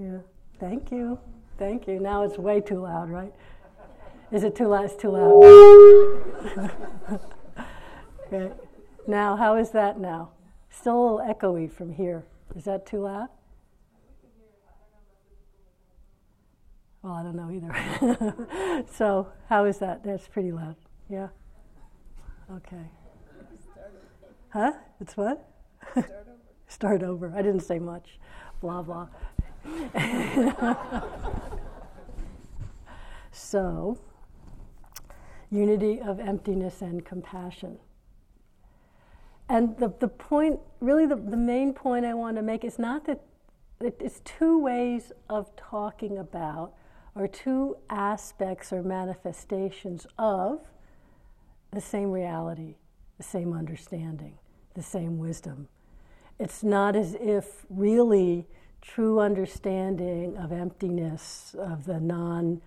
Yeah. Thank you. Thank you. Now it's way too loud, right? Is it too loud? It's too loud. okay. Now, how is that now? Still a little echoey from here. Is that too loud? Well, I don't know either. so, how is that? That's pretty loud. Yeah? Okay. Huh? It's what? Start over. Start over. I didn't say much. Blah, blah. so, unity of emptiness and compassion. And the, the point, really, the, the main point I want to make is not that it's two ways of talking about, or two aspects or manifestations of the same reality, the same understanding, the same wisdom. It's not as if really true understanding of emptiness, of the non,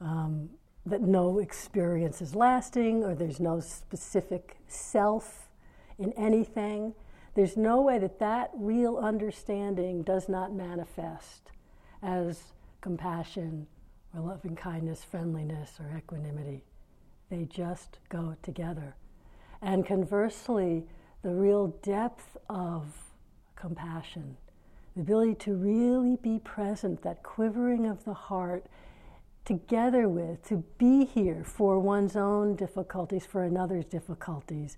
um, that no experience is lasting, or there's no specific self in anything. There's no way that that real understanding does not manifest as compassion or loving kindness, friendliness, or equanimity. They just go together. And conversely, the real depth of compassion the ability to really be present, that quivering of the heart, together with, to be here for one's own difficulties, for another's difficulties.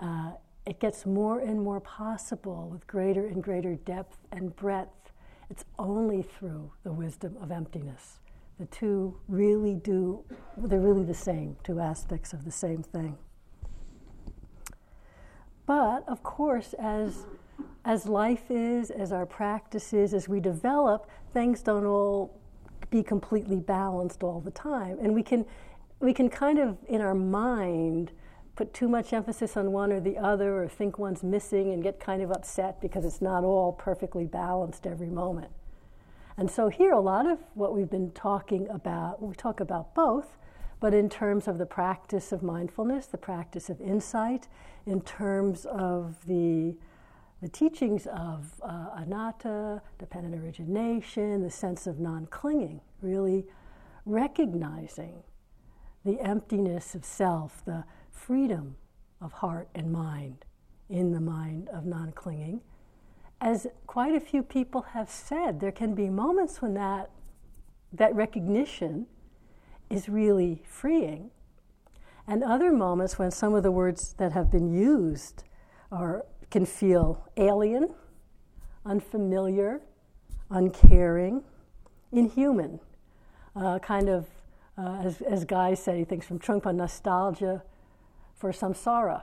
Uh, it gets more and more possible with greater and greater depth and breadth. It's only through the wisdom of emptiness. The two really do, they're really the same, two aspects of the same thing. But of course, as as life is, as our practice is, as we develop, things don't all be completely balanced all the time. And we can, we can kind of, in our mind, put too much emphasis on one or the other, or think one's missing and get kind of upset because it's not all perfectly balanced every moment. And so, here, a lot of what we've been talking about, we talk about both, but in terms of the practice of mindfulness, the practice of insight, in terms of the the teachings of uh, anatta, dependent origination, the sense of non clinging, really recognizing the emptiness of self, the freedom of heart and mind in the mind of non clinging. As quite a few people have said, there can be moments when that, that recognition is really freeing, and other moments when some of the words that have been used are can feel alien, unfamiliar, uncaring, inhuman. Uh, kind of, uh, as, as Guy said, he thinks from Trungpa, nostalgia for samsara.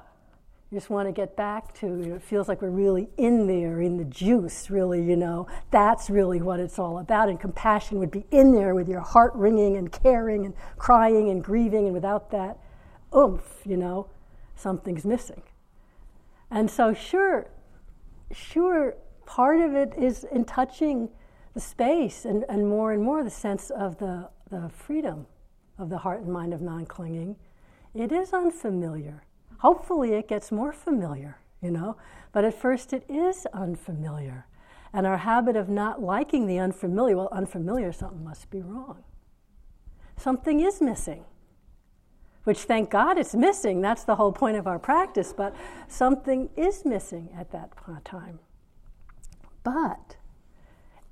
You just want to get back to, you know, it feels like we're really in there, in the juice, really, you know. That's really what it's all about. And compassion would be in there with your heart ringing and caring and crying and grieving. And without that oomph, you know, something's missing. And so, sure, sure, part of it is in touching the space and, and more and more the sense of the, the freedom of the heart and mind of non clinging. It is unfamiliar. Hopefully, it gets more familiar, you know, but at first it is unfamiliar. And our habit of not liking the unfamiliar, well, unfamiliar, something must be wrong. Something is missing which thank God it's missing. That's the whole point of our practice, but something is missing at that time. But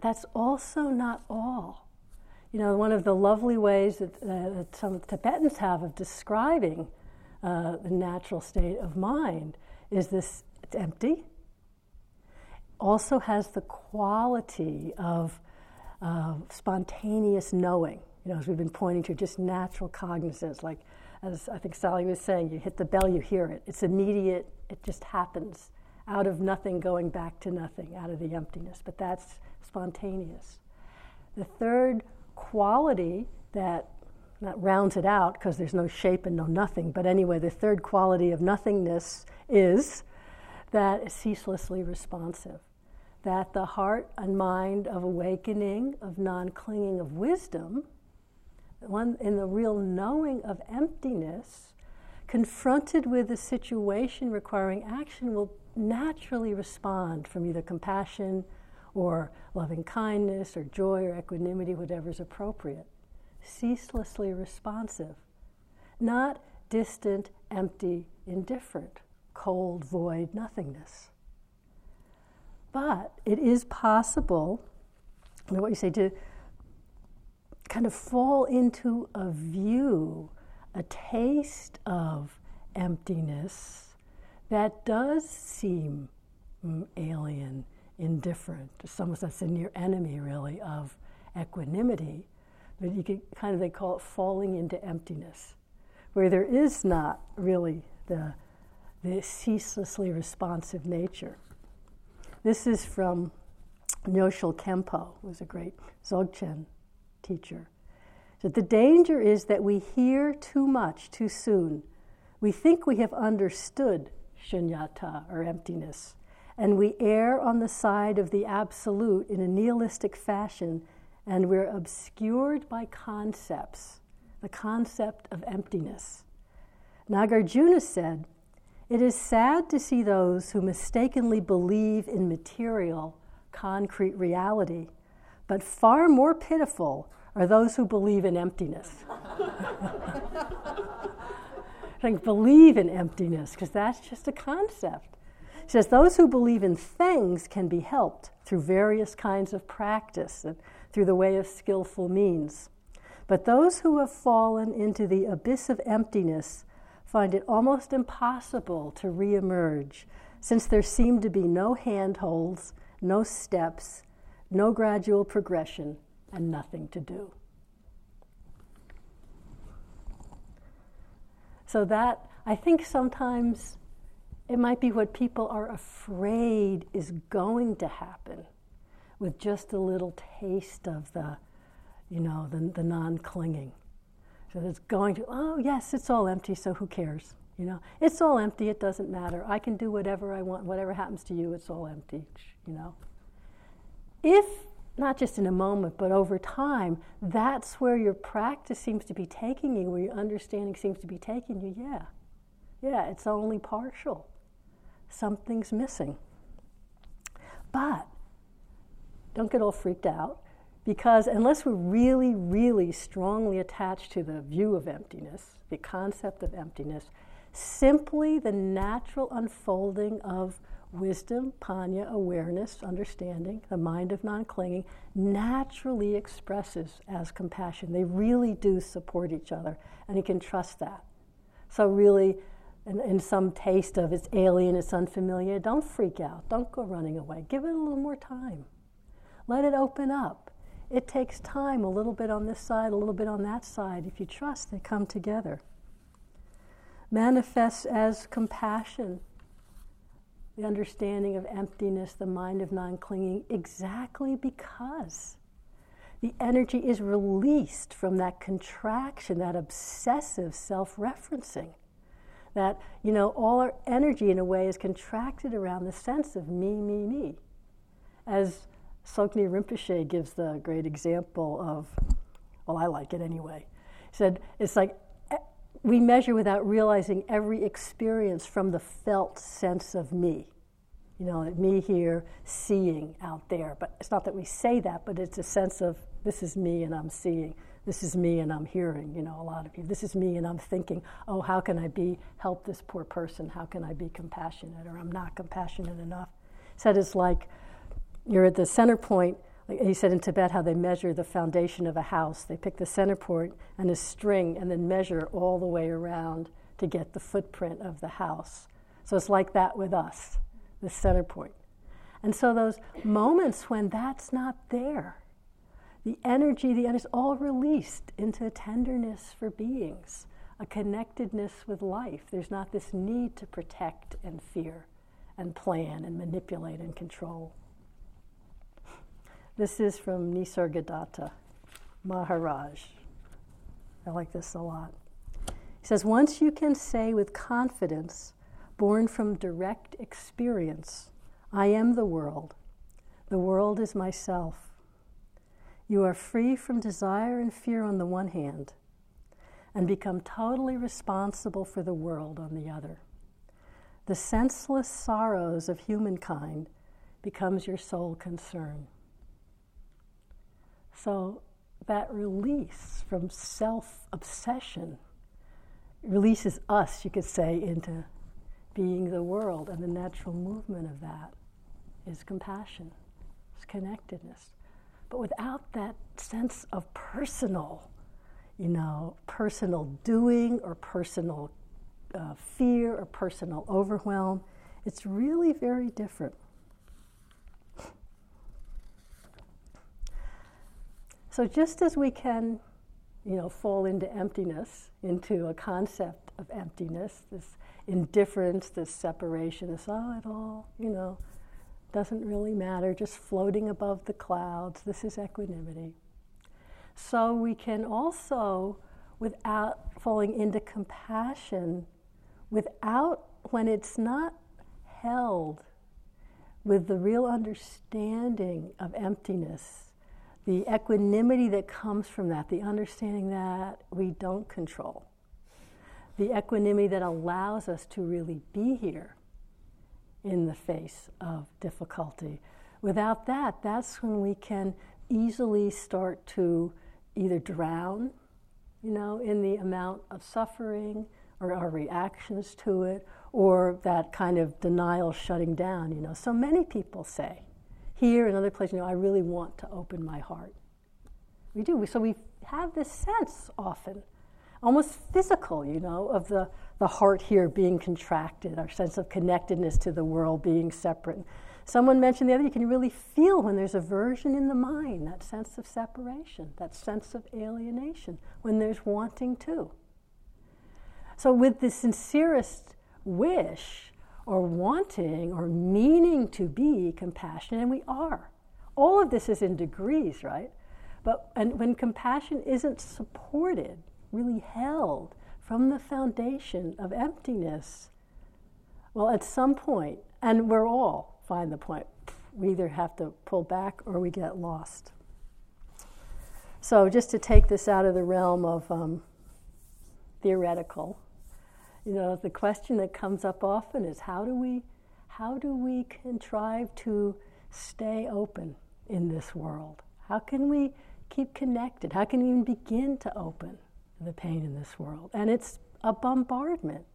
that's also not all. You know, one of the lovely ways that, uh, that some Tibetans have of describing uh, the natural state of mind is this it's empty, also has the quality of uh, spontaneous knowing. You know, as we've been pointing to, just natural cognizance, like as I think Sally was saying, you hit the bell, you hear it. It's immediate, it just happens out of nothing, going back to nothing, out of the emptiness. But that's spontaneous. The third quality that not rounds it out because there's no shape and no nothing, but anyway, the third quality of nothingness is that it's ceaselessly responsive. That the heart and mind of awakening, of non clinging, of wisdom one in the real knowing of emptiness, confronted with a situation requiring action, will naturally respond from either compassion or loving kindness or joy or equanimity, whatever's appropriate. Ceaselessly responsive, not distant, empty, indifferent, cold, void, nothingness. But it is possible, what you say, to kind of fall into a view, a taste of emptiness that does seem mm, alien, indifferent. Almost that's a near enemy, really, of equanimity. But you could kind of, they call it falling into emptiness, where there is not really the, the ceaselessly responsive nature. This is from Nyoshul Khenpo, who was a great Dzogchen teacher. That the danger is that we hear too much too soon. We think we have understood shunyata, or emptiness, and we err on the side of the absolute in a nihilistic fashion, and we're obscured by concepts, the concept of emptiness. Nagarjuna said, It is sad to see those who mistakenly believe in material, concrete reality, but far more pitiful are those who believe in emptiness. like believe in emptiness, because that's just a concept. Says those who believe in things can be helped through various kinds of practice and through the way of skillful means. But those who have fallen into the abyss of emptiness find it almost impossible to reemerge, since there seem to be no handholds, no steps, no gradual progression, and nothing to do. So, that I think sometimes it might be what people are afraid is going to happen with just a little taste of the, you know, the, the non clinging. So it's going to, oh, yes, it's all empty, so who cares? You know, it's all empty, it doesn't matter. I can do whatever I want, whatever happens to you, it's all empty, you know. If, not just in a moment, but over time, that's where your practice seems to be taking you, where your understanding seems to be taking you, yeah. Yeah, it's only partial something's missing. But don't get all freaked out because unless we're really, really strongly attached to the view of emptiness, the concept of emptiness, simply the natural unfolding of wisdom, panya, awareness, understanding, the mind of non clinging, naturally expresses as compassion. They really do support each other, and you can trust that. So, really, and some taste of it's alien, it's unfamiliar, don't freak out. Don't go running away. Give it a little more time. Let it open up. It takes time, a little bit on this side, a little bit on that side. If you trust, they come together. Manifests as compassion, the understanding of emptiness, the mind of non clinging, exactly because the energy is released from that contraction, that obsessive self referencing that, you know, all our energy in a way is contracted around the sense of me, me, me. As Tsoknyi Rinpoche gives the great example of, well, I like it anyway. He said, it's like we measure without realizing every experience from the felt sense of me. You know, me here, seeing out there. But it's not that we say that, but it's a sense of this is me and I'm seeing this is me and I'm hearing, you know, a lot of you. This is me and I'm thinking, oh, how can I be, help this poor person? How can I be compassionate? Or I'm not compassionate enough. Said it's like you're at the center point. Like he said in Tibet how they measure the foundation of a house. They pick the center point and a string and then measure all the way around to get the footprint of the house. So it's like that with us, the center point. And so those moments when that's not there, the energy, the energy is all released into tenderness for beings, a connectedness with life. There's not this need to protect and fear and plan and manipulate and control. This is from Nisargadatta Maharaj. I like this a lot. He says, Once you can say with confidence, born from direct experience, I am the world, the world is myself. You are free from desire and fear on the one hand, and become totally responsible for the world on the other. The senseless sorrows of humankind becomes your sole concern. So that release from self obsession releases us, you could say, into being the world, and the natural movement of that is compassion, is connectedness. But without that sense of personal, you know, personal doing or personal uh, fear or personal overwhelm, it's really very different. So just as we can, you know, fall into emptiness, into a concept of emptiness, this indifference, this separation, this, oh, it all, you know, doesn't really matter, just floating above the clouds. This is equanimity. So we can also, without falling into compassion, without, when it's not held with the real understanding of emptiness, the equanimity that comes from that, the understanding that we don't control, the equanimity that allows us to really be here in the face of difficulty. Without that, that's when we can easily start to either drown, you know, in the amount of suffering or our reactions to it, or that kind of denial shutting down, you know. So many people say, here and other places, you know, I really want to open my heart. We do. So we have this sense often, almost physical, you know, of the, the heart here being contracted, our sense of connectedness to the world being separate. Someone mentioned the other, you can really feel when there's aversion in the mind, that sense of separation, that sense of alienation, when there's wanting too. So, with the sincerest wish or wanting or meaning to be compassionate, and we are. All of this is in degrees, right? But and when compassion isn't supported, really held from the foundation of emptiness, well, at some point, and we're all find the point, we either have to pull back or we get lost. So, just to take this out of the realm of um, theoretical, you know, the question that comes up often is how do we, how do we contrive to stay open in this world? How can we keep connected? How can we even begin to open the pain in this world? And it's a bombardment,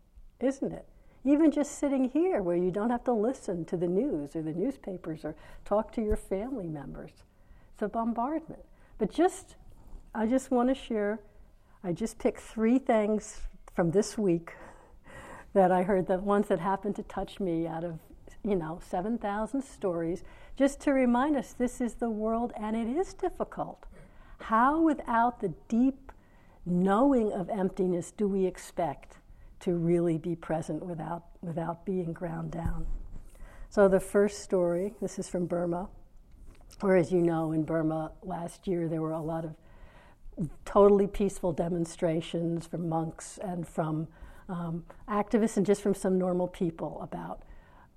isn't it? Even just sitting here where you don't have to listen to the news or the newspapers or talk to your family members. It's a bombardment. But just, I just want to share, I just picked three things from this week that I heard, the ones that happened to touch me out of, you know, 7,000 stories, just to remind us this is the world and it is difficult. How, without the deep knowing of emptiness, do we expect to really be present without, without being ground down? So, the first story this is from Burma, where, as you know, in Burma last year there were a lot of totally peaceful demonstrations from monks and from um, activists and just from some normal people about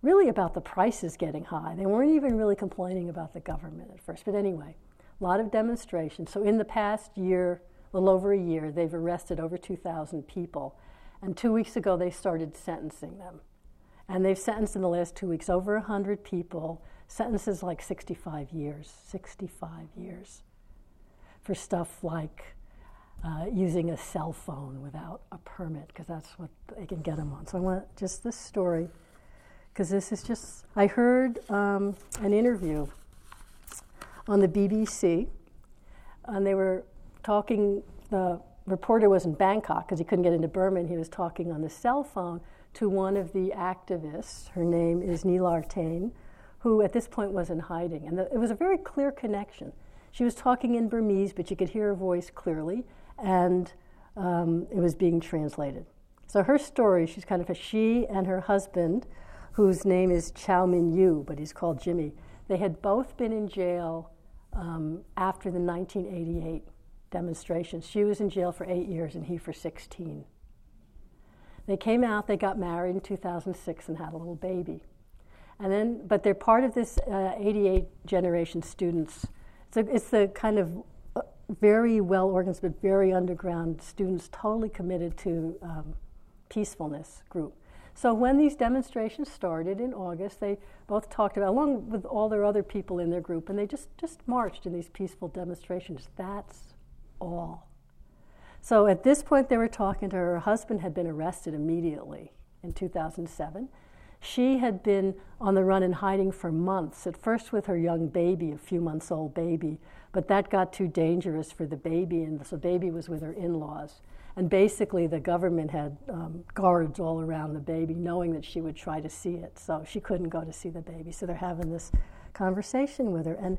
really about the prices getting high. They weren't even really complaining about the government at first. But anyway, a lot of demonstrations. So in the past year, a little over a year, they've arrested over 2,000 people. And two weeks ago, they started sentencing them. And they've sentenced in the last two weeks over 100 people, sentences like 65 years, 65 years, for stuff like uh, using a cell phone without a permit, because that's what they can get them on. So I want just this story, because this is just, I heard um, an interview on the BBC, and they were talking, the reporter was in Bangkok because he couldn't get into Burma, and he was talking on the cell phone to one of the activists. Her name is Nilar Thein, who at this point was in hiding. And the, it was a very clear connection. She was talking in Burmese, but you could hear her voice clearly and um, it was being translated. So her story, she's kind of a she and her husband, whose name is Kyaw Min Yu, but he's called Jimmy. They had both been in jail um, after the 1988 demonstrations. She was in jail for eight years and he for 16. They came out, they got married in 2006 and had a little baby. And then, but they're part of this uh, 88 generation students. It's, the kind of very well organized but very underground students, totally committed to um, peacefulness group. So when these demonstrations started in August, they both talked about, along with all their other people in their group, and they just, just marched in these peaceful demonstrations. That's all. So at this point, they were talking to her. Her husband had been arrested immediately in 2007. She had been on the run and hiding for months, at first with her young baby, a few months old baby, but that got too dangerous for the baby, and so baby was with her in laws. And basically, the government had um, guards all around the baby, knowing that she would try to see it. So she couldn't go to see the baby. So they're having this conversation with her. And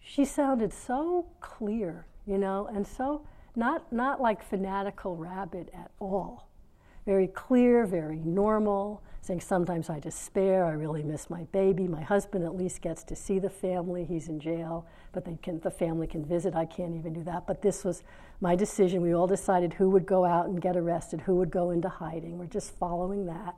she sounded so clear, you know, and so not, not like fanatical rabbit at all. Very clear, very normal, saying, Sometimes I despair, I really miss my baby. My husband at least gets to see the family, he's in jail, but they can, the family can visit. I can't even do that. But this was my decision. We all decided who would go out and get arrested, who would go into hiding. We're just following that.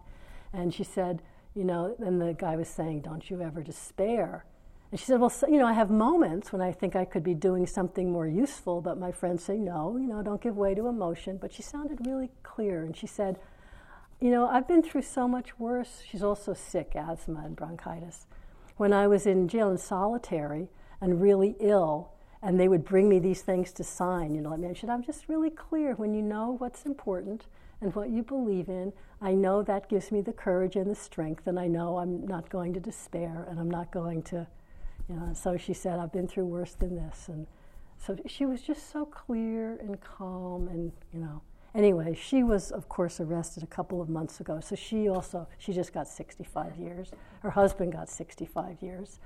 And she said, You know, and the guy was saying, Don't you ever despair. And she said, Well, so, you know, I have moments when I think I could be doing something more useful, but my friends say, No, you know, don't give way to emotion. But she sounded really clear. And she said, You know, I've been through so much worse. She's also sick, asthma and bronchitis. When I was in jail in solitary and really ill, and they would bring me these things to sign, you know, I mentioned, I'm just really clear when you know what's important and what you believe in. I know that gives me the courage and the strength, and I know I'm not going to despair and I'm not going to you know, so she said, I've been through worse than this. And so she was just so clear and calm and, you know. Anyway, she was, of course, arrested a couple of months ago. So she also, she just got 65 years. Her husband got 65 years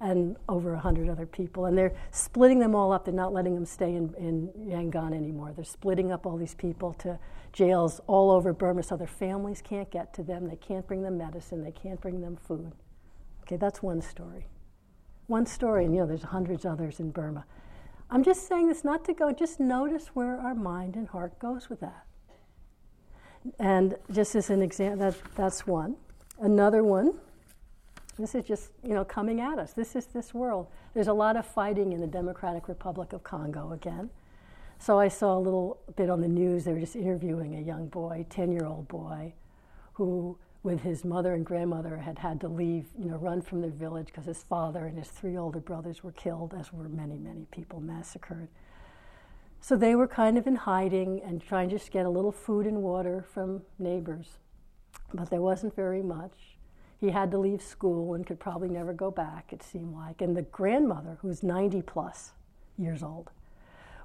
and over 100 other people. And they're splitting them all up. They're not letting them stay in, in Yangon anymore. They're splitting up all these people to jails all over Burma so their families can't get to them. They can't bring them medicine. They can't bring them food. Okay, that's one story one story, and you know, there's hundreds others in Burma. I'm just saying this not to go, just notice where our mind and heart goes with that. And just as an example, that, that's one. Another one, this is just, you know, coming at us. This is this world. There's a lot of fighting in the Democratic Republic of Congo again. So I saw a little bit on the news, they were just interviewing a young boy, 10 year old boy, who with his mother and grandmother had had to leave, you know, run from their village because his father and his three older brothers were killed, as were many, many people massacred. So they were kind of in hiding and trying to just get a little food and water from neighbors. But there wasn't very much. He had to leave school and could probably never go back, it seemed like. And the grandmother, who was 90 plus years old,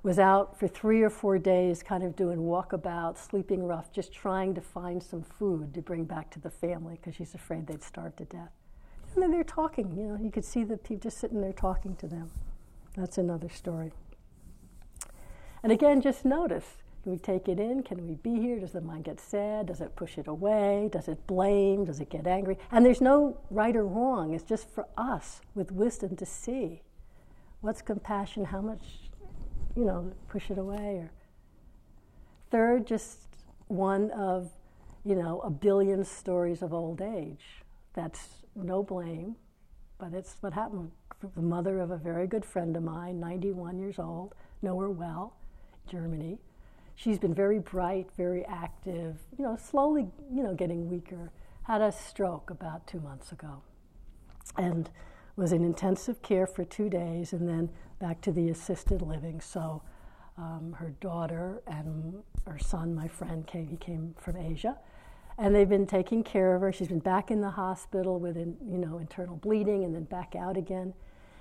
was out for three or four days, kind of doing walkabout, sleeping rough, just trying to find some food to bring back to the family because she's afraid they'd starve to death. And then they're talking, you know, you could see the people just sitting there talking to them. That's another story. And again, just notice can we take it in? Can we be here? Does the mind get sad? Does it push it away? Does it blame? Does it get angry? And there's no right or wrong. It's just for us with wisdom to see what's compassion, how much you know, push it away. Or third, just one of, you know, a billion stories of old age. That's no blame, but it's what happened. The mother of a very good friend of mine, 91 years old, know her well, Germany. She's been very bright, very active, you know, slowly, you know, getting weaker. Had a stroke about two months ago. And was in intensive care for two days and then back to the assisted living. So um, her daughter and her son, my friend, came. He came from Asia, and they've been taking care of her. She's been back in the hospital with, you know, internal bleeding, and then back out again,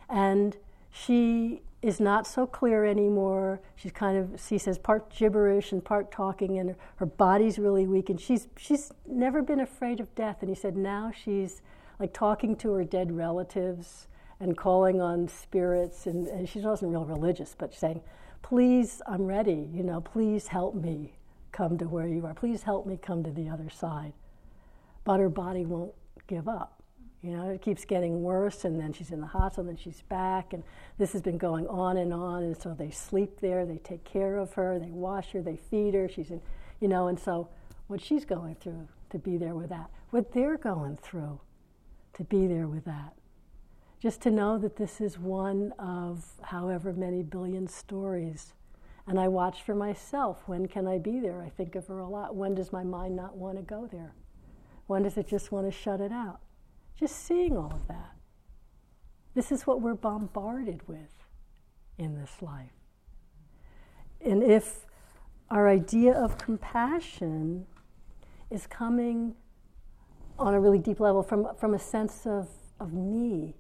and she is not so clear anymore. She's kind of, she says, part gibberish and part talking, and her body's really weak. And she's she's never been afraid of death. And he said now she's like talking to her dead relatives and calling on spirits. And, and she wasn't real religious, but saying, Please, I'm ready. You know, please help me come to where you are. Please help me come to the other side. But her body won't give up. You know, it keeps getting worse, and then she's in the hospital, and then she's back, and this has been going on and on. And so they sleep there, they take care of her, they wash her, they feed her. She's in, you know, and so what she's going through to be there with that, what they're going through to be there with that just to know that this is one of however many billion stories. And I watch for myself when can I be there? I think of her a lot. When does my mind not want to go there? When does it just want to shut it out? Just seeing all of that. This is what we're bombarded with in this life. And if our idea of compassion is coming on a really deep level from, from a sense of, of me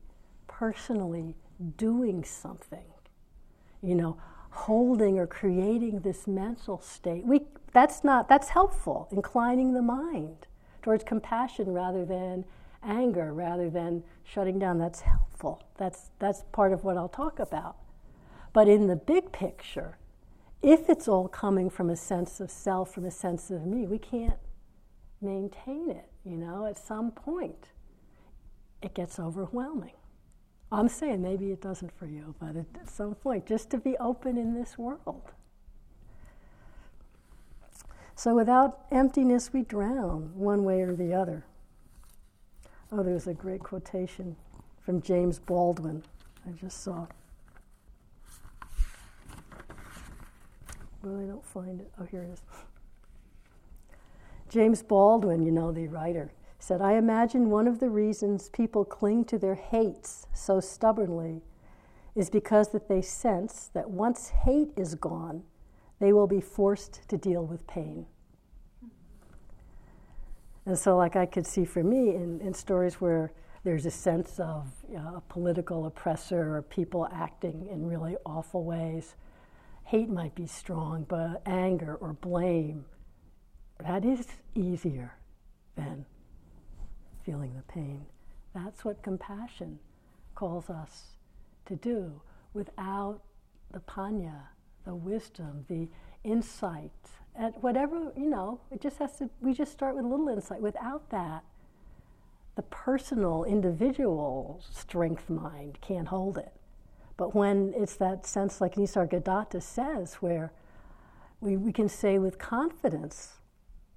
personally doing something, you know, holding or creating this mental state. We, that's not, that's helpful, inclining the mind towards compassion rather than anger, rather than shutting down. That's helpful. That's, that's part of what I'll talk about. But in the big picture, if it's all coming from a sense of self, from a sense of me, we can't maintain it, you know, at some point it gets overwhelming. I'm saying maybe it doesn't for you, but at some point, just to be open in this world. So without emptiness, we drown one way or the other. Oh, there's a great quotation from James Baldwin I just saw. Well, I don't find it. Oh, here it is. James Baldwin, you know, the writer, said, I imagine one of the reasons people cling to their hates so stubbornly is because that they sense that once hate is gone, they will be forced to deal with pain. And so, like I could see for me in, in stories where there's a sense of you know, a political oppressor or people acting in really awful ways, hate might be strong, but anger or blame, that is easier than feeling the pain. That's what compassion calls us to do without the panya, the wisdom, the insight, at whatever, you know, it just has to, we just start with a little insight. Without that, the personal, individual strength mind can't hold it. But when it's that sense, like Nisargadatta says, where we, we can say with confidence,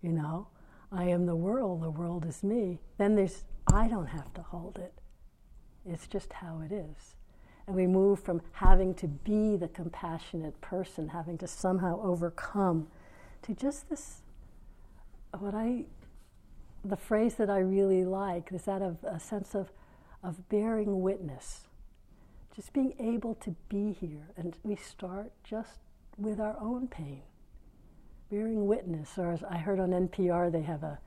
you know, I am the world, the world is me, then there's, I don't have to hold it. It's just how it is. And we move from having to be the compassionate person, having to somehow overcome, to just this, what I, the phrase that I really like is that of a sense of, of bearing witness. Just being able to be here. And we start just with our own pain bearing witness, or as I heard on NPR, they have a,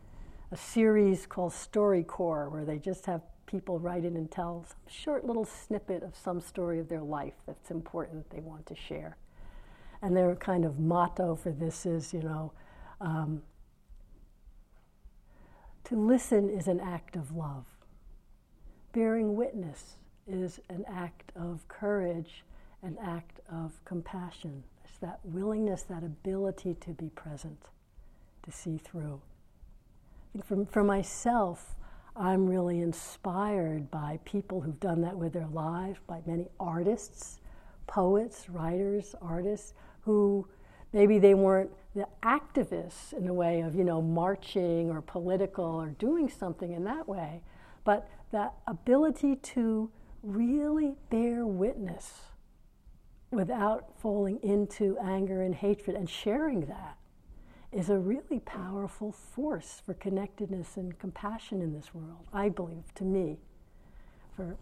a series called StoryCorps where they just have people write in and tell some short little snippet of some story of their life that's important they want to share. And their kind of motto for this is, you know, um, to listen is an act of love. Bearing witness is an act of courage, an act of compassion that willingness, that ability to be present, to see through. For, for myself, I'm really inspired by people who've done that with their lives, by many artists, poets, writers, artists, who maybe they weren't the activists in the way of, you know, marching or political or doing something in that way, but that ability to really bear witness without falling into anger and hatred and sharing that is a really powerful force for connectedness and compassion in this world, I believe, to me. For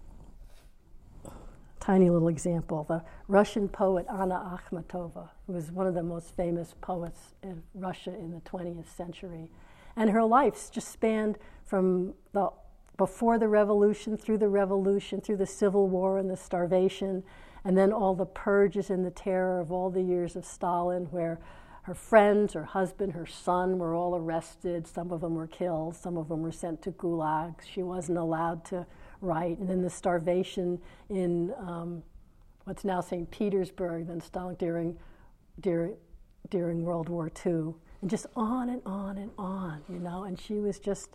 tiny little example, the Russian poet Anna Akhmatova, who was one of the most famous poets in Russia in the 20th century, and her life just spanned from the before the revolution, through the revolution, through the civil war and the starvation, and then all the purges and the terror of all the years of Stalin, where her friends, her husband, her son were all arrested. Some of them were killed, some of them were sent to gulags. She wasn't allowed to write. And then the starvation in um, what's now St. Petersburg, then Stalin during, during, during World War II. And just on and on and on, you know. And she was just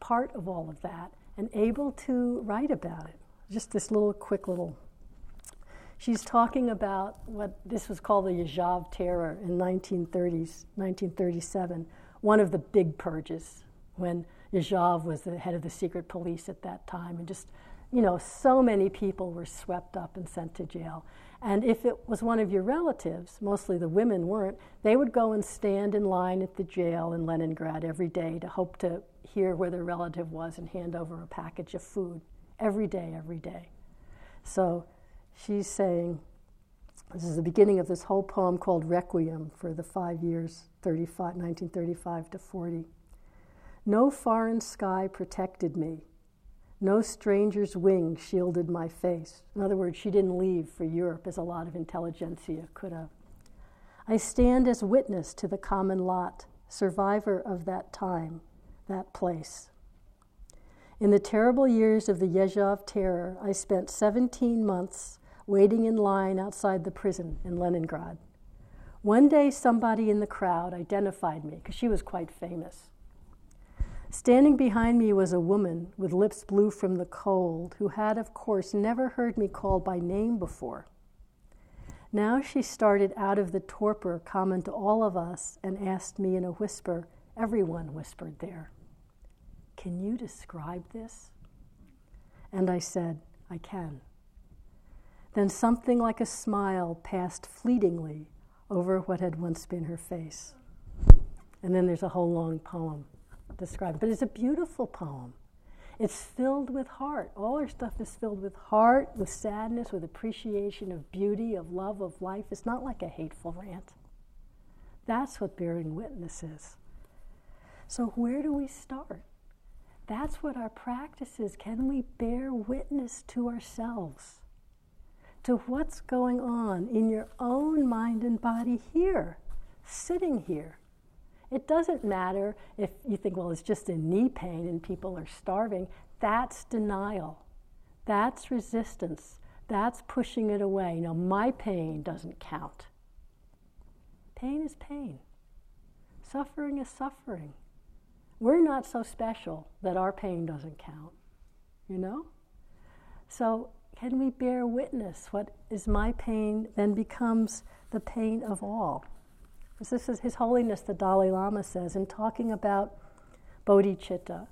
part of all of that and able to write about it. Just this little quick little She's talking about what this was called the Yezhov Terror in 1930s, 1937, one of the big purges when Yezhov was the head of the secret police at that time. And just, you know, so many people were swept up and sent to jail. And if it was one of your relatives, mostly the women weren't, they would go and stand in line at the jail in Leningrad every day to hope to hear where their relative was and hand over a package of food every day, every day. So she's saying, this is the beginning of this whole poem called Requiem for the five years, 35, 1935 to 40. No foreign sky protected me. No stranger's wing shielded my face. In other words, she didn't leave for Europe as a lot of intelligentsia could have. I stand as witness to the common lot, survivor of that time, that place. In the terrible years of the Yezhov terror, I spent 17 months waiting in line outside the prison in Leningrad. One day, somebody in the crowd identified me because she was quite famous. Standing behind me was a woman with lips blue from the cold who had, of course, never heard me called by name before. Now she started out of the torpor common to all of us and asked me in a whisper, everyone whispered there, Can you describe this? And I said, I can. Then something like a smile passed fleetingly over what had once been her face. And then there's a whole long poem describing, but it's a beautiful poem. It's filled with heart. All her stuff is filled with heart, with sadness, with appreciation of beauty, of love, of life. It's not like a hateful rant. That's what bearing witness is. So, where do we start? That's what our practice is. Can we bear witness to ourselves? To what's going on in your own mind and body here, sitting here? It doesn't matter if you think, well, it's just a knee pain and people are starving. That's denial. That's resistance. That's pushing it away. Now, my pain doesn't count. Pain is pain. Suffering is suffering. We're not so special that our pain doesn't count, you know? So, can we bear witness? What is my pain then becomes the pain of all. This is His Holiness the Dalai Lama says in talking about bodhicitta.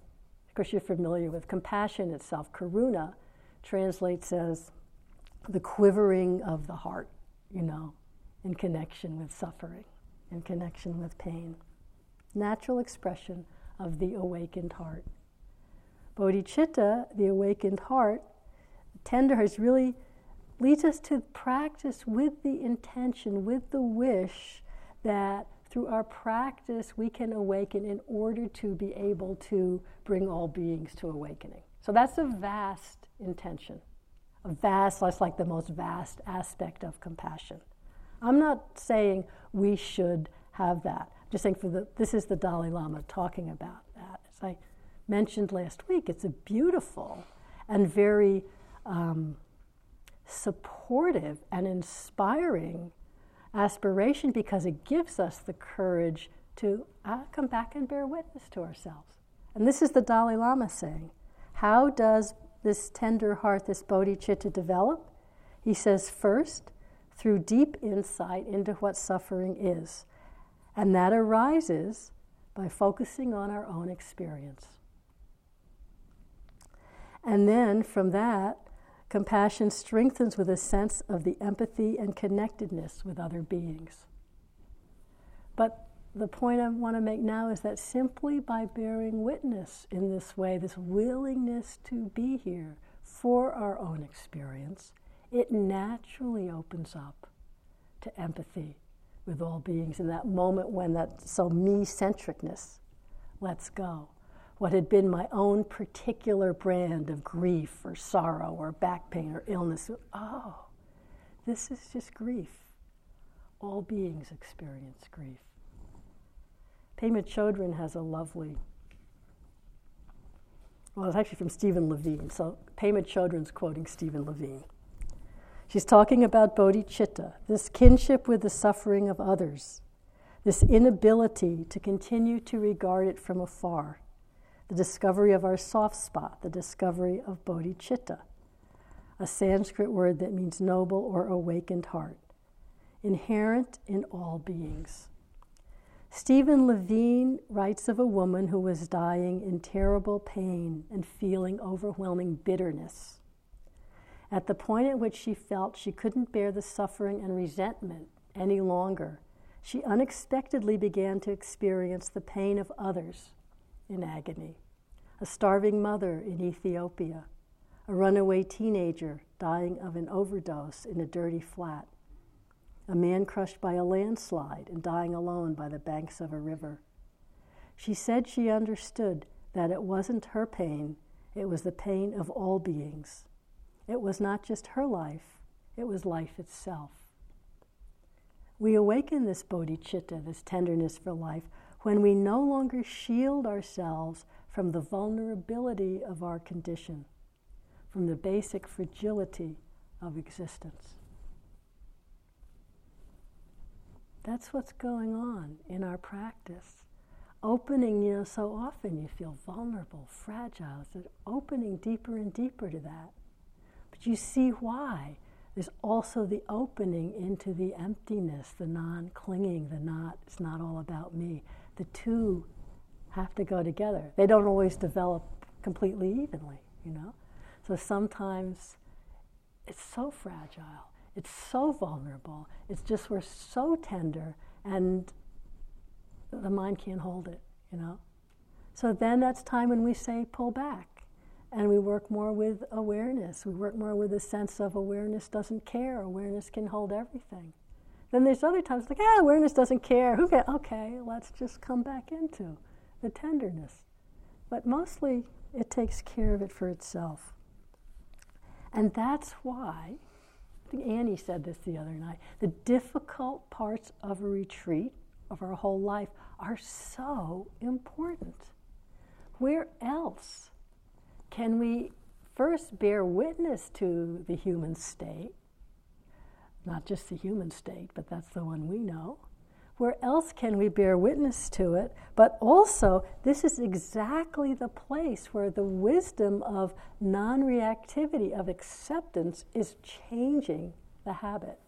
Of course, you're familiar with compassion itself. Karuna translates as the quivering of the heart, you know, in connection with suffering, in connection with pain. Natural expression of the awakened heart. Bodhicitta, the awakened heart, tender heart, really leads us to practice with the intention, with the wish that through our practice we can awaken in order to be able to bring all beings to awakening. So that's a vast intention. A vast, that's like the most vast aspect of compassion. I'm not saying we should have that. I'm just saying for the this is the Dalai Lama talking about that. As I mentioned last week, it's a beautiful and very um, supportive and inspiring aspiration because it gives us the courage to uh, come back and bear witness to ourselves. And this is the Dalai Lama saying. How does this tender heart, this bodhicitta, develop? He says, first, through deep insight into what suffering is. And that arises by focusing on our own experience. And then from that, Compassion strengthens with a sense of the empathy and connectedness with other beings. But the point I want to make now is that simply by bearing witness in this way, this willingness to be here for our own experience, it naturally opens up to empathy with all beings in that moment when that so me centricness lets go what had been my own particular brand of grief or sorrow or back pain or illness. Oh, this is just grief. All beings experience grief. Pema Chodron has a lovely, well, it's actually from Stephen Levine. So Pema Chodron's quoting Stephen Levine. She's talking about bodhicitta, this kinship with the suffering of others, this inability to continue to regard it from afar the discovery of our soft spot, the discovery of bodhicitta, a Sanskrit word that means noble or awakened heart, inherent in all beings. Stephen Levine writes of a woman who was dying in terrible pain and feeling overwhelming bitterness. At the point at which she felt she couldn't bear the suffering and resentment any longer, she unexpectedly began to experience the pain of others in agony. A starving mother in Ethiopia, a runaway teenager dying of an overdose in a dirty flat, a man crushed by a landslide and dying alone by the banks of a river. She said she understood that it wasn't her pain, it was the pain of all beings. It was not just her life, it was life itself. We awaken this bodhicitta, this tenderness for life, when we no longer shield ourselves from the vulnerability of our condition, from the basic fragility of existence. That's what's going on in our practice. Opening, you know, so often you feel vulnerable, fragile. It's opening deeper and deeper to that. But you see why. There's also the opening into the emptiness, the non clinging, the not, it's not all about me. The two have to go together. They don't always develop completely evenly, you know? So sometimes it's so fragile, it's so vulnerable, it's just we're so tender and the mind can't hold it, you know? So then that's time when we say pull back and we work more with awareness. We work more with a sense of awareness doesn't care, awareness can hold everything. Then there's other times like, ah, awareness doesn't care. Who can? Okay, let's just come back into the tenderness. But mostly it takes care of it for itself. And that's why, I think Annie said this the other night, the difficult parts of a retreat, of our whole life, are so important. Where else can we first bear witness to the human state? Not just the human state, but that's the one we know where else can we bear witness to it? But also, this is exactly the place where the wisdom of non reactivity, of acceptance, is changing the habit.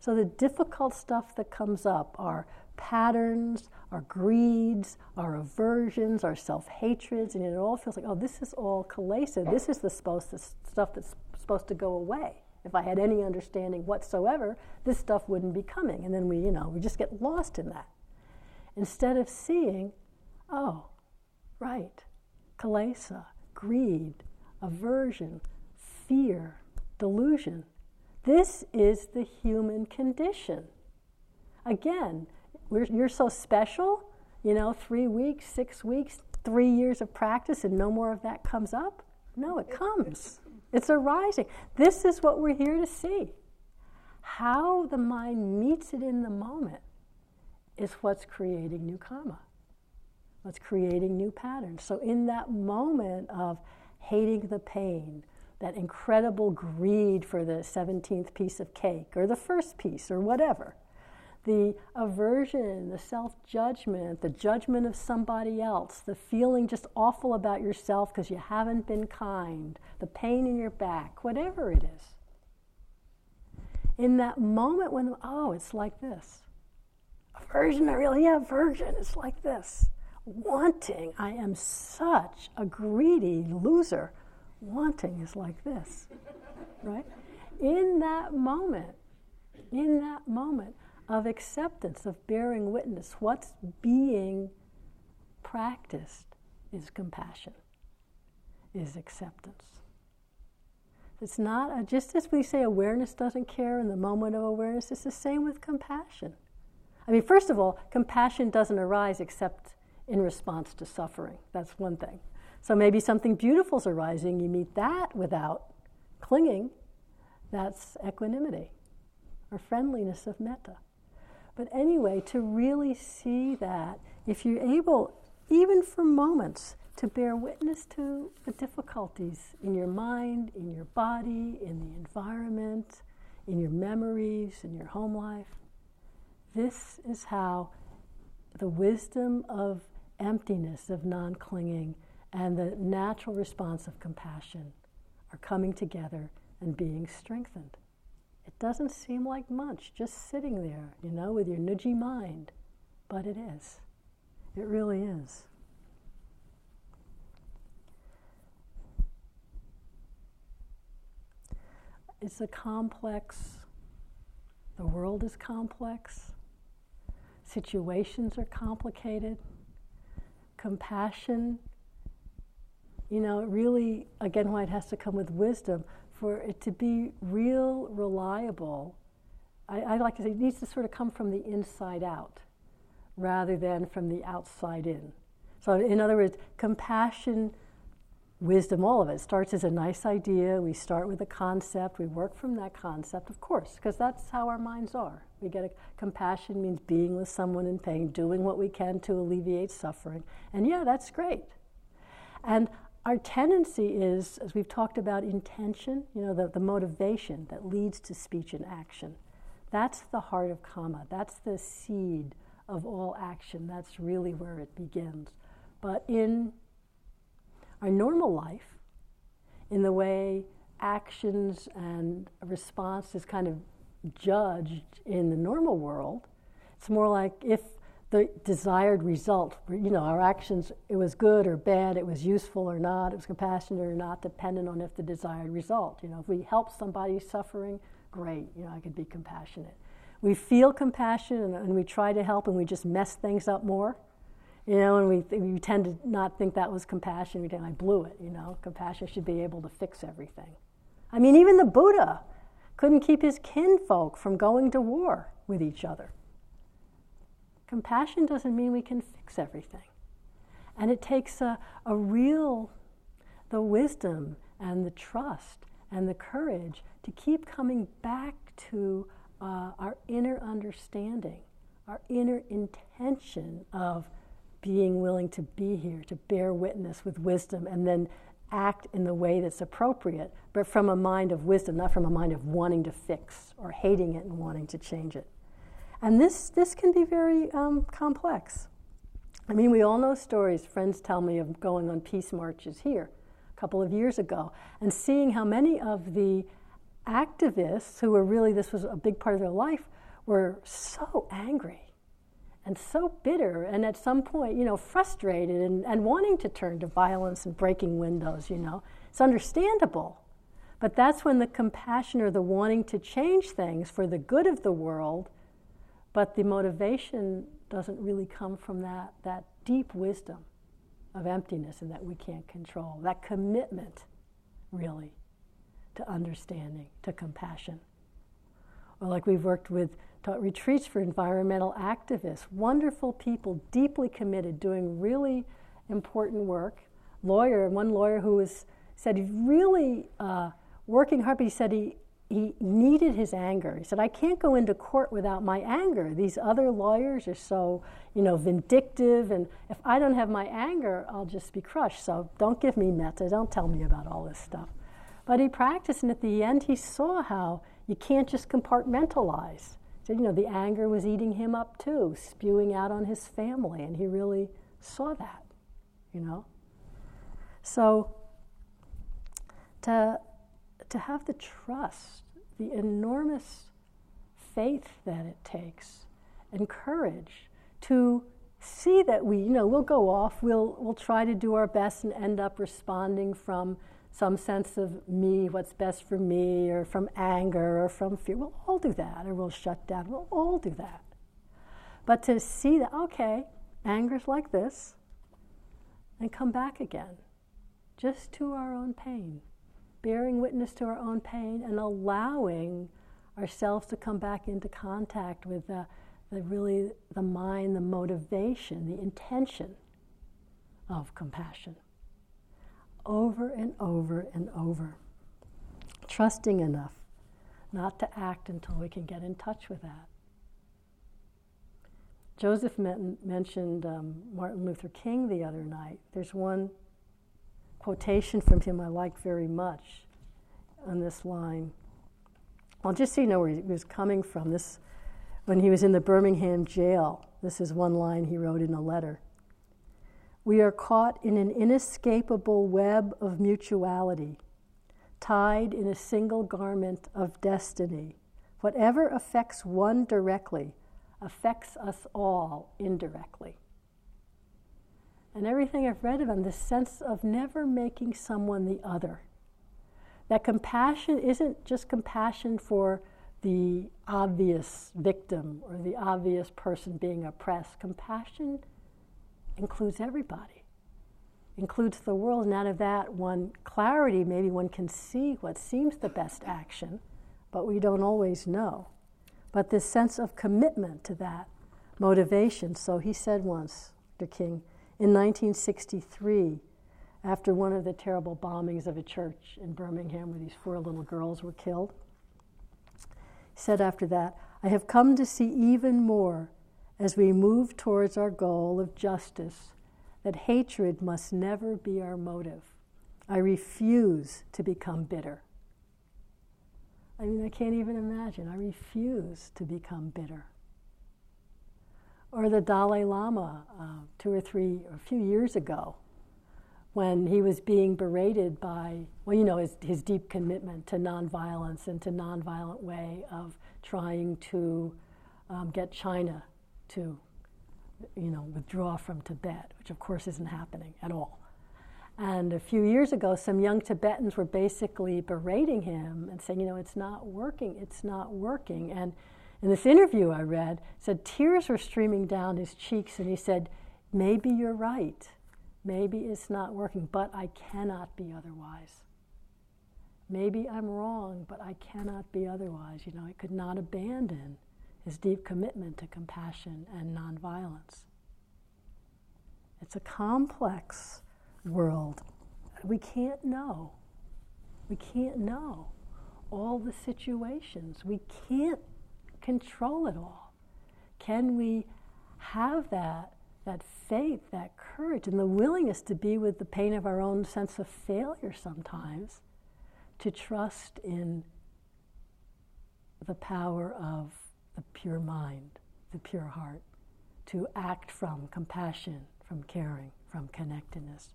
So, the difficult stuff that comes up are patterns, our greeds, our aversions, our self hatreds, and it all feels like, oh, this is all kilesa. This is the supposed stuff that's supposed to go away if I had any understanding whatsoever, this stuff wouldn't be coming. And then we, you know, we just get lost in that. Instead of seeing, oh, right, kilesa, greed, aversion, fear, delusion. This is the human condition. Again, you're so special, you know, three weeks, six weeks, three years of practice, and no more of that comes up? No, it comes. It's arising. This is what we're here to see. How the mind meets it in the moment is what's creating new karma, what's creating new patterns. So, in that moment of hating the pain, that incredible greed for the 17th piece of cake or the first piece or whatever, the aversion, the self judgment, the judgment of somebody else, the feeling just awful about yourself because you haven't been kind, the pain in your back, whatever it is. In that moment when, oh, it's like this. Aversion, I really have aversion, it's like this. Wanting, I am such a greedy loser. Wanting is like this, right? In that moment, in that moment, of acceptance, of bearing witness. What's being practiced is compassion, is acceptance. It's not, a, just as we say awareness doesn't care in the moment of awareness, it's the same with compassion. I mean, first of all, compassion doesn't arise except in response to suffering. That's one thing. So maybe something beautiful is arising, you meet that without clinging. That's equanimity or friendliness of metta. But anyway, to really see that, if you're able, even for moments, to bear witness to the difficulties in your mind, in your body, in the environment, in your memories, in your home life, this is how the wisdom of emptiness, of non clinging, and the natural response of compassion are coming together and being strengthened. It doesn't seem like much, just sitting there, you know, with your nudgy mind. But it is. It really is. It's a complex, the world is complex, situations are complicated. Compassion you know, really, again, why it has to come with wisdom, for it to be real, reliable, I, I like to say it needs to sort of come from the inside out rather than from the outside in. So, in other words, compassion, wisdom, all of it starts as a nice idea. We start with a concept, we work from that concept, of course, because that's how our minds are. We get a compassion means being with someone in pain, doing what we can to alleviate suffering. And yeah, that's great. And our tendency is, as we've talked about intention, you know, the, the motivation that leads to speech and action. That's the heart of karma. That's the seed of all action. That's really where it begins. But in our normal life, in the way actions and response is kind of judged in the normal world, it's more like if the desired result, you know, our actions, it was good or bad, it was useful or not, it was compassionate or not, dependent on if the desired result. You know, if we help somebody suffering, great, you know, I could be compassionate. We feel compassion and, and we try to help and we just mess things up more. You know, and we, we tend to not think that was compassion. We think, I blew it, you know. Compassion should be able to fix everything. I mean, even the Buddha couldn't keep his kinfolk from going to war with each other. Compassion doesn't mean we can fix everything. And it takes a, a real, the wisdom and the trust and the courage to keep coming back to uh, our inner understanding, our inner intention of being willing to be here, to bear witness with wisdom, and then act in the way that's appropriate, but from a mind of wisdom, not from a mind of wanting to fix or hating it and wanting to change it. And this, this can be very um, complex. I mean, we all know stories, friends tell me, of going on peace marches here a couple of years ago and seeing how many of the activists who were really, this was a big part of their life, were so angry and so bitter and at some point, you know, frustrated and, and wanting to turn to violence and breaking windows, you know. It's understandable. But that's when the compassion or the wanting to change things for the good of the world, but the motivation doesn't really come from that, that deep wisdom of emptiness and that we can't control, that commitment, really, to understanding, to compassion. Or like we've worked with taught retreats for environmental activists, wonderful people, deeply committed, doing really important work. Lawyer, one lawyer who was said he's really uh, working hard, but he said he he needed his anger. He said, I can't go into court without my anger. These other lawyers are so, you know, vindictive, and if I don't have my anger, I'll just be crushed. So don't give me metta. Don't tell me about all this stuff. But he practiced, and at the end, he saw how you can't just compartmentalize. So, you know, the anger was eating him up too, spewing out on his family, and he really saw that, you know. So, to, to have the trust, the enormous faith that it takes, and courage to see that we, you know, we'll go off, we'll, we'll try to do our best and end up responding from some sense of me, what's best for me, or from anger, or from fear. We'll all do that, or we'll shut down. We'll all do that. But to see that, okay, anger's like this, and come back again, just to our own pain, bearing witness to our own pain, and allowing ourselves to come back into contact with the, the really the mind, the motivation, the intention of compassion over and over and over. Trusting enough not to act until we can get in touch with that. Joseph men- mentioned um, Martin Luther King the other night. There's one quotation from him I like very much on this line. I'll just so you know where he was coming from. This, when he was in the Birmingham jail, this is one line he wrote in a letter. We are caught in an inescapable web of mutuality, tied in a single garment of destiny. Whatever affects one directly affects us all indirectly. And everything I've read of him, this sense of never making someone the other. That compassion isn't just compassion for the obvious victim or the obvious person being oppressed. Compassion includes everybody. includes the world, and out of that one clarity, maybe one can see what seems the best action, but we don't always know. But this sense of commitment to that motivation. So he said once, Dr. king, in 1963, after one of the terrible bombings of a church in Birmingham where these four little girls were killed, he said after that, I have come to see even more as we move towards our goal of justice that hatred must never be our motive. I refuse to become bitter. I mean, I can't even imagine. I refuse to become bitter. Or the Dalai Lama, uh, two or three, or a few years ago, when he was being berated by, well, you know, his, his deep commitment to nonviolence and to nonviolent way of trying to um, get China to you know, withdraw from Tibet, which of course isn't happening at all. And a few years ago, some young Tibetans were basically berating him and saying, you know, it's not working, it's not working. And in this interview I read, said tears were streaming down his cheeks, and he said, maybe you're right, maybe it's not working, but I cannot be otherwise. Maybe I'm wrong, but I cannot be otherwise. You know, I could not abandon his deep commitment to compassion and nonviolence. It's a complex world. We can't know. We can't know all the situations. We can't control it all. Can we have that, that faith, that courage, and the willingness to be with the pain of our own sense of failure sometimes, to trust in the power of the pure mind, the pure heart, to act from compassion, from caring, from connectedness.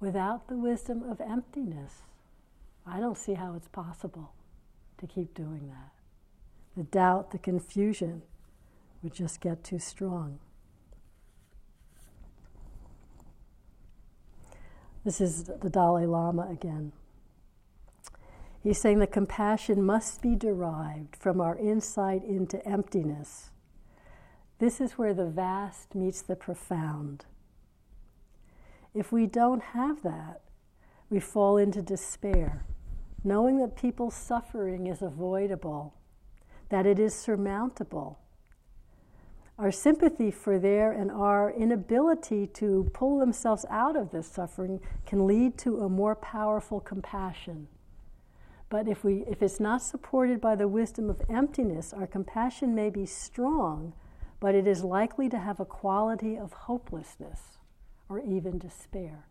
Without the wisdom of emptiness, I don't see how it's possible to keep doing that. The doubt, the confusion would just get too strong. This is the Dalai Lama again. He's saying that compassion must be derived from our insight into emptiness. This is where the vast meets the profound. If we don't have that, we fall into despair, knowing that people's suffering is avoidable, that it is surmountable. Our sympathy for their and our inability to pull themselves out of this suffering can lead to a more powerful compassion but if, we, if it's not supported by the wisdom of emptiness, our compassion may be strong, but it is likely to have a quality of hopelessness or even despair.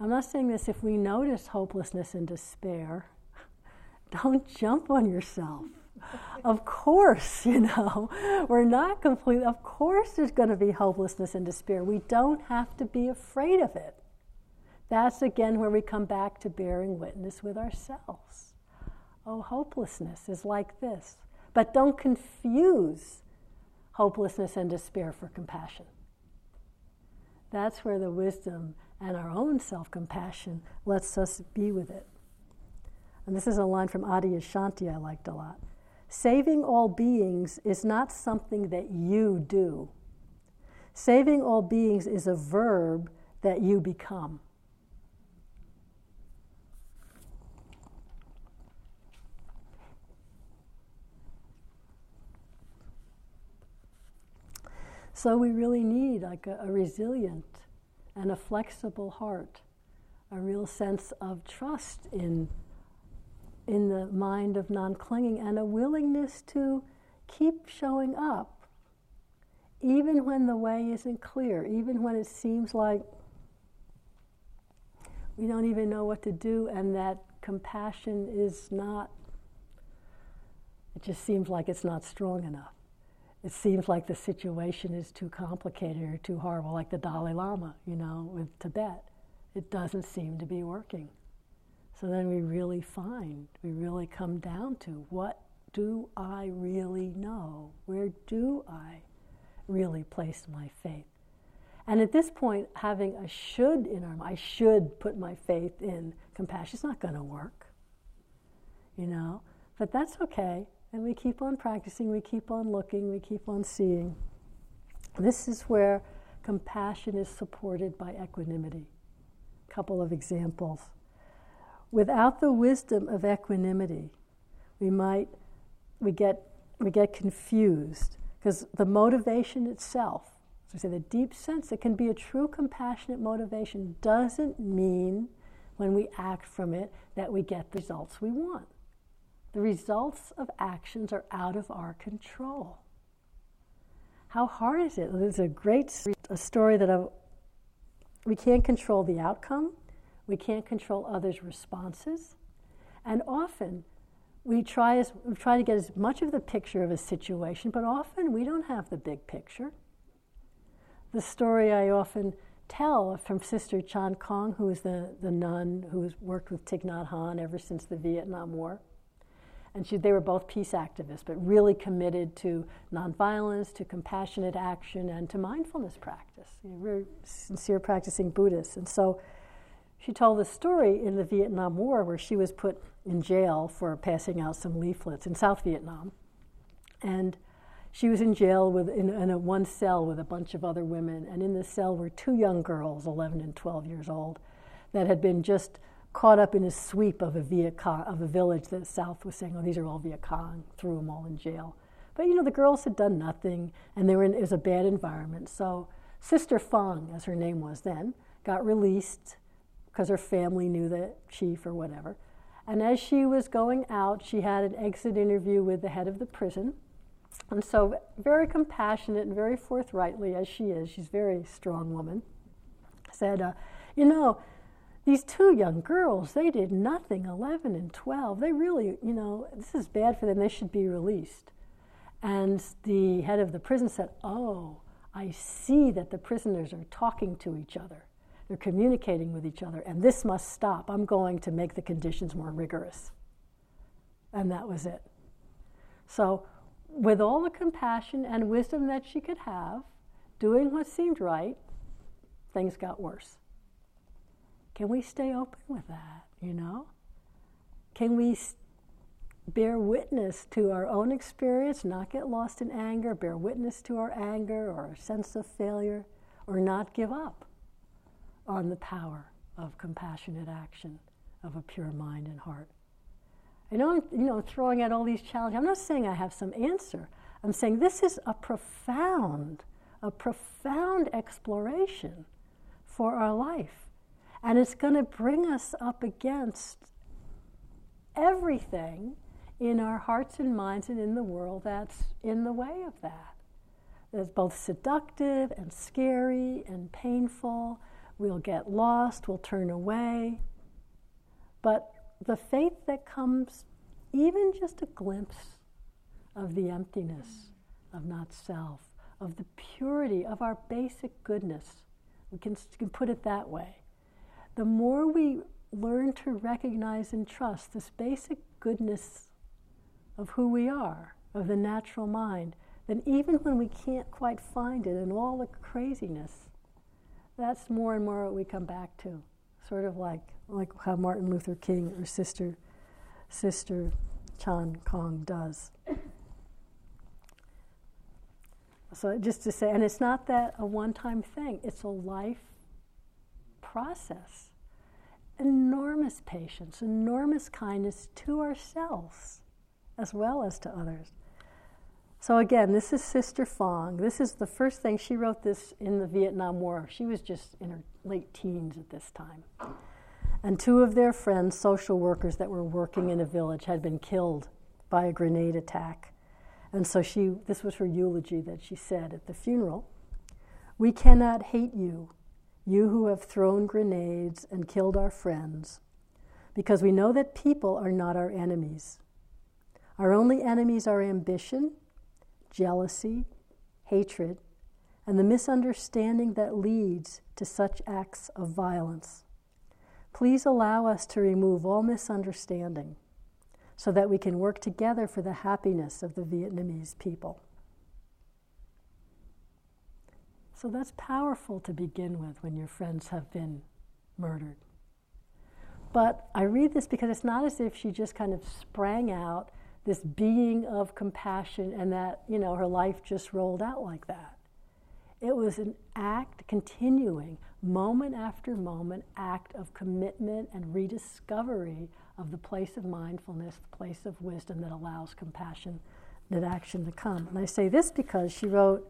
I'm not saying this if we notice hopelessness and despair, don't jump on yourself. of course, you know, we're not completely, of course, there's going to be hopelessness and despair. We don't have to be afraid of it. That's again where we come back to bearing witness with ourselves. Oh, hopelessness is like this. But don't confuse hopelessness and despair for compassion. That's where the wisdom and our own self compassion lets us be with it. And this is a line from Adyashanti I liked a lot. Saving all beings is not something that you do. Saving all beings is a verb that you become. So we really need like a, a resilient and a flexible heart, a real sense of trust in in the mind of non-clinging and a willingness to keep showing up even when the way isn't clear, even when it seems like we don't even know what to do and that compassion is not it just seems like it's not strong enough it seems like the situation is too complicated or too horrible, like the Dalai Lama, you know, with Tibet. It doesn't seem to be working. So then we really find, we really come down to what do I really know? Where do I really place my faith? And at this point, having a should in our mind, I should put my faith in compassion, it's not going to work, you know? But that's okay. And we keep on practicing, we keep on looking, we keep on seeing. This is where compassion is supported by equanimity. A couple of examples. Without the wisdom of equanimity, we might we get we get confused because the motivation itself, so say the deep sense that can be a true compassionate motivation doesn't mean when we act from it that we get the results we want. The results of actions are out of our control. How hard is it? There's a great a story that I've, we can't control the outcome, we can't control others' responses, and often we try, as, we try to get as much of the picture of a situation, but often we don't have the big picture. The story I often tell from Sister Chan Khong, who is the, the nun who has worked with Thich Nhat Hanh ever since the Vietnam War. And she, they were both peace activists, but really committed to nonviolence, to compassionate action, and to mindfulness practice. You know, very sincere practicing Buddhists. And so she told the story in the Vietnam War where she was put in jail for passing out some leaflets in South Vietnam. And she was in jail with, in, in a one cell with a bunch of other women. And in the cell were two young girls, 11 and 12 years old, that had been just caught up in a sweep of a Viet Cong, of a village that South was saying, oh, these are all Viet Cong, threw them all in jail. But you know, the girls had done nothing, and they were in, it was a bad environment. So Sister Phuong, as her name was then, got released because her family knew the chief or whatever. And as she was going out, she had an exit interview with the head of the prison. And so, very compassionate and very forthrightly, as she is, she's a very strong woman, said, uh, You know, these two young girls, they did nothing, 11 and 12. They really, you know, this is bad for them. They should be released. And the head of the prison said, Oh, I see that the prisoners are talking to each other. They're communicating with each other, and this must stop. I'm going to make the conditions more rigorous. And that was it. So, with all the compassion and wisdom that she could have, doing what seemed right, things got worse. Can we stay open with that, you know? Can we bear witness to our own experience, not get lost in anger, bear witness to our anger or our sense of failure, or not give up on the power of compassionate action, of a pure mind and heart? I know I'm you know, throwing out all these challenges. I'm not saying I have some answer. I'm saying this is a profound, a profound exploration for our life. And it's going to bring us up against everything in our hearts and minds and in the world that's in the way of that. That's both seductive and scary and painful. We'll get lost, we'll turn away. But the faith that comes, even just a glimpse of the emptiness of not self, of the purity of our basic goodness, we can, can put it that way the more we learn to recognize and trust this basic goodness of who we are, of the natural mind, then even when we can't quite find it in all the craziness, that's more and more what we come back to. Sort of like like how Martin Luther King or Sister Sister Chan Khong does. So just to say, and it's not that a one-time thing; it's a life process enormous patience, enormous kindness to ourselves as well as to others. So, again, this is Sister Phuong. This is the first thing she wrote this in the Vietnam War. She was just in her late teens at this time. And two of their friends, social workers that were working in a village, had been killed by a grenade attack. And so she, this was her eulogy that she said at the funeral We cannot hate you you who have thrown grenades and killed our friends, because we know that people are not our enemies. Our only enemies are ambition, jealousy, hatred, and the misunderstanding that leads to such acts of violence. Please allow us to remove all misunderstanding so that we can work together for the happiness of the Vietnamese people. So that's powerful to begin with when your friends have been murdered. But I read this because it's not as if she just kind of sprang out this being of compassion and that, you know, her life just rolled out like that. It was an act, continuing, moment after moment, act of commitment and rediscovery of the place of mindfulness, the place of wisdom that allows compassion, that action to come. And I say this because she wrote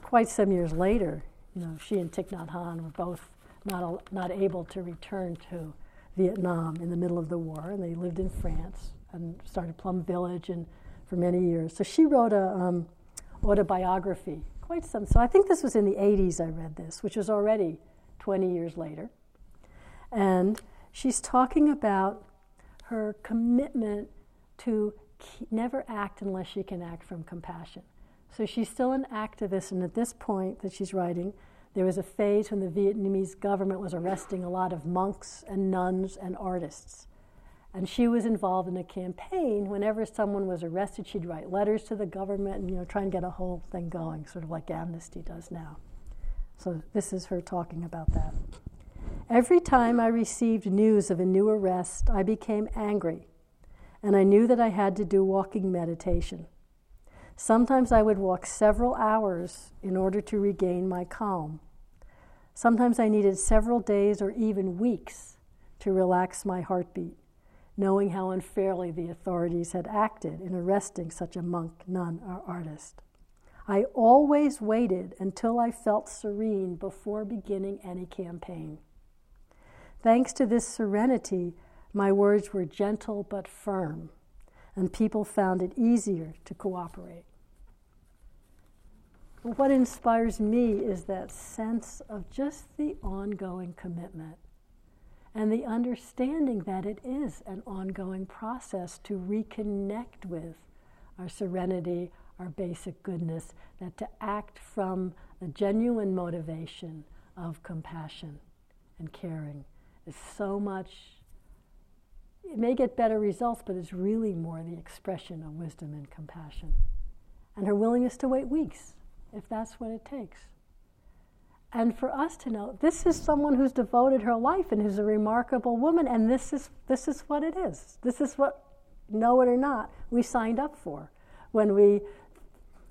quite some years later, you know, she and Thich Nhat Hanh were both not, not able to return to Vietnam in the middle of the war, and they lived in France and started Plum Village and for many years. So she wrote a um, autobiography, quite some. So I think this was in the 80s. I read this, which was already 20 years later, and she's talking about her commitment to never act unless she can act from compassion. So she's still an activist, and at this point that she's writing, there was a phase when the Vietnamese government was arresting a lot of monks and nuns and artists. And she was involved in a campaign. Whenever someone was arrested, she'd write letters to the government and you know try and get a whole thing going, sort of like Amnesty does now. So this is her talking about that. Every time I received news of a new arrest, I became angry, and I knew that I had to do walking meditation. Sometimes I would walk several hours in order to regain my calm. Sometimes I needed several days or even weeks to relax my heartbeat, knowing how unfairly the authorities had acted in arresting such a monk, nun, or artist. I always waited until I felt serene before beginning any campaign. Thanks to this serenity, my words were gentle but firm and people found it easier to cooperate. What inspires me is that sense of just the ongoing commitment and the understanding that it is an ongoing process to reconnect with our serenity, our basic goodness, that to act from a genuine motivation of compassion and caring is so much it may get better results, but it's really more the expression of wisdom and compassion. And her willingness to wait weeks, if that's what it takes. And for us to know this is someone who's devoted her life and who's a remarkable woman, and this is, this is what it is. This is what, know it or not, we signed up for when we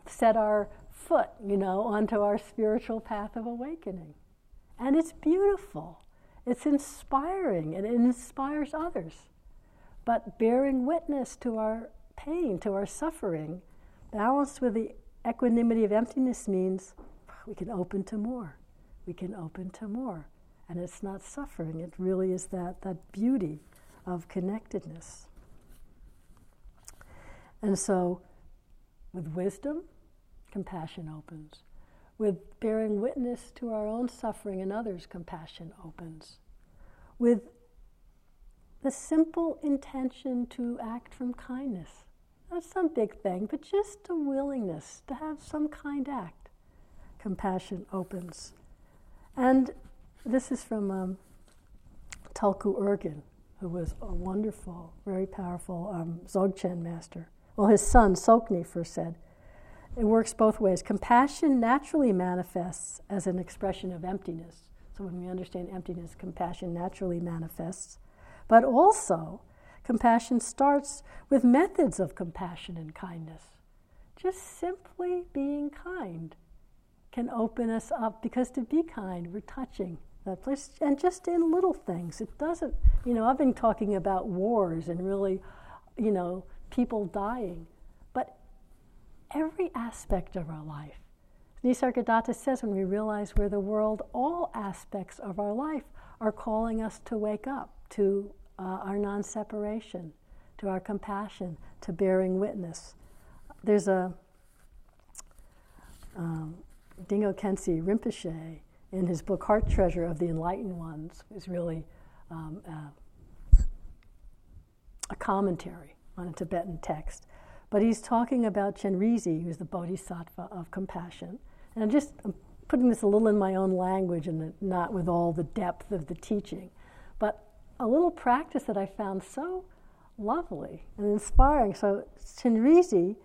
set our foot, you know, onto our spiritual path of awakening. And it's beautiful, it's inspiring, and it inspires others but bearing witness to our pain, to our suffering, balanced with the equanimity of emptiness means we can open to more. We can open to more. And it's not suffering, it really is that, that beauty of connectedness. And so, with wisdom, compassion opens. With bearing witness to our own suffering and others, compassion opens. With the simple intention to act from kindness. Not some big thing, but just a willingness to have some kind act. Compassion opens. And this is from um, Tulku Urgyen, who was a wonderful, very powerful um, Dzogchen master. Well, his son, Tsoknyi, first said, it works both ways. Compassion naturally manifests as an expression of emptiness. So when we understand emptiness, compassion naturally manifests. But also, compassion starts with methods of compassion and kindness. Just simply being kind can open us up because to be kind, we're touching that place, and just in little things. It doesn't, you know, I've been talking about wars and really, you know, people dying, but every aspect of our life. Nisargadatta says when we realize we're the world, all aspects of our life are calling us to wake up, to uh, our non separation, to our compassion, to bearing witness. There's a um, Dilgo Khyentse Rinpoche in his book Heart Treasure of the Enlightened Ones is really um, uh, a commentary on a Tibetan text. But he's talking about Chenrezig, who's the bodhisattva of compassion. And I'm just I'm putting this a little in my own language and not with all the depth of the teaching. But a little practice that I found so lovely and inspiring. So, Chenrezig,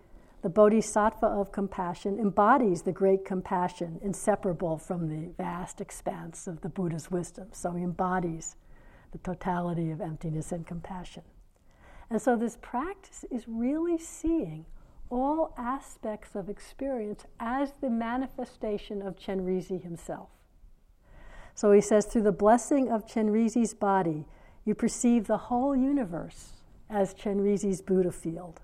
the bodhisattva of compassion, embodies the great compassion inseparable from the vast expanse of the Buddha's wisdom. So, he embodies the totality of emptiness and compassion. And so, this practice is really seeing all aspects of experience as the manifestation of Chenrezig himself. So he says, through the blessing of Chenrezig's body, you perceive the whole universe as Chenrezig's Buddha field.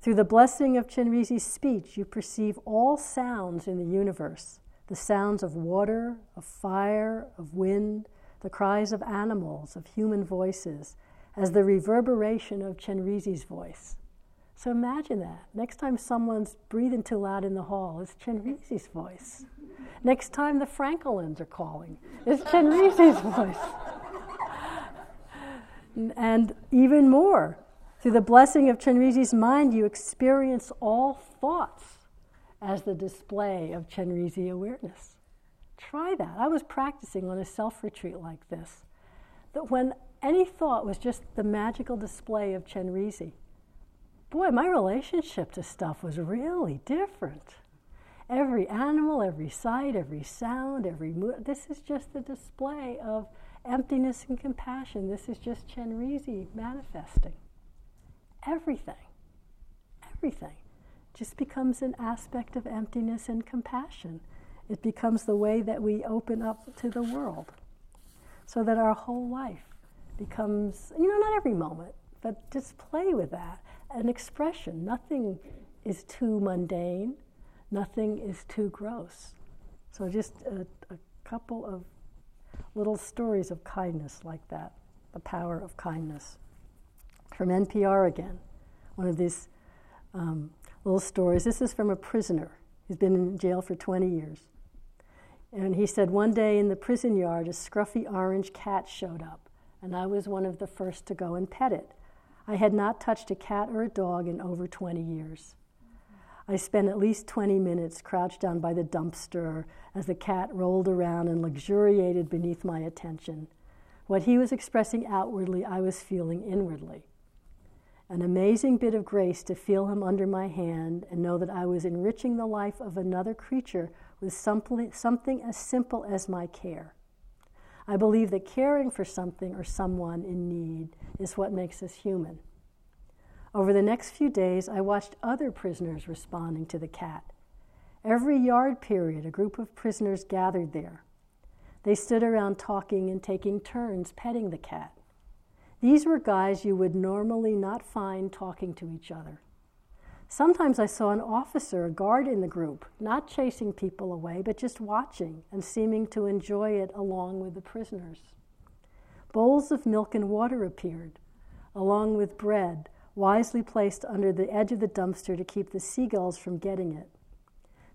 Through the blessing of Chenrezig's speech, you perceive all sounds in the universe the sounds of water, of fire, of wind, the cries of animals, of human voices, as the reverberation of Chenrezig's voice. So imagine that. Next time someone's breathing too loud in the hall, it's Chenrezig's voice. Next time the Franklins are calling, it's Chenrezig's voice. And even more, through the blessing of Chenrezig's mind, you experience all thoughts as the display of Chenrezi awareness. Try that. I was practicing on a self retreat like this. That when any thought was just the magical display of Chenrezi, boy, my relationship to stuff was really different. Every animal, every sight, every sound, every mood, this is just the display of emptiness and compassion. This is just Chenrezi manifesting. Everything, everything just becomes an aspect of emptiness and compassion. It becomes the way that we open up to the world so that our whole life becomes, you know, not every moment, but just play with that. An expression. Nothing is too mundane, nothing is too gross. So just a, a couple of little stories of kindness like that, the power of kindness. From NPR again, one of these um, little stories. This is from a prisoner. He's been in jail for 20 years. And he said, One day in the prison yard, a scruffy orange cat showed up, and I was one of the first to go and pet it. I had not touched a cat or a dog in over 20 years. I spent at least 20 minutes crouched down by the dumpster as the cat rolled around and luxuriated beneath my attention. What he was expressing outwardly, I was feeling inwardly. An amazing bit of grace to feel him under my hand and know that I was enriching the life of another creature with something, as simple as my care. I believe that caring for something or someone in need is what makes us human. Over the next few days, I watched other prisoners responding to the cat. Every yard period, a group of prisoners gathered there. They stood around talking and taking turns petting the cat. These were guys you would normally not find talking to each other. Sometimes I saw an officer, a guard in the group, not chasing people away, but just watching and seeming to enjoy it along with the prisoners. Bowls of milk and water appeared, along with bread, wisely placed under the edge of the dumpster to keep the seagulls from getting it.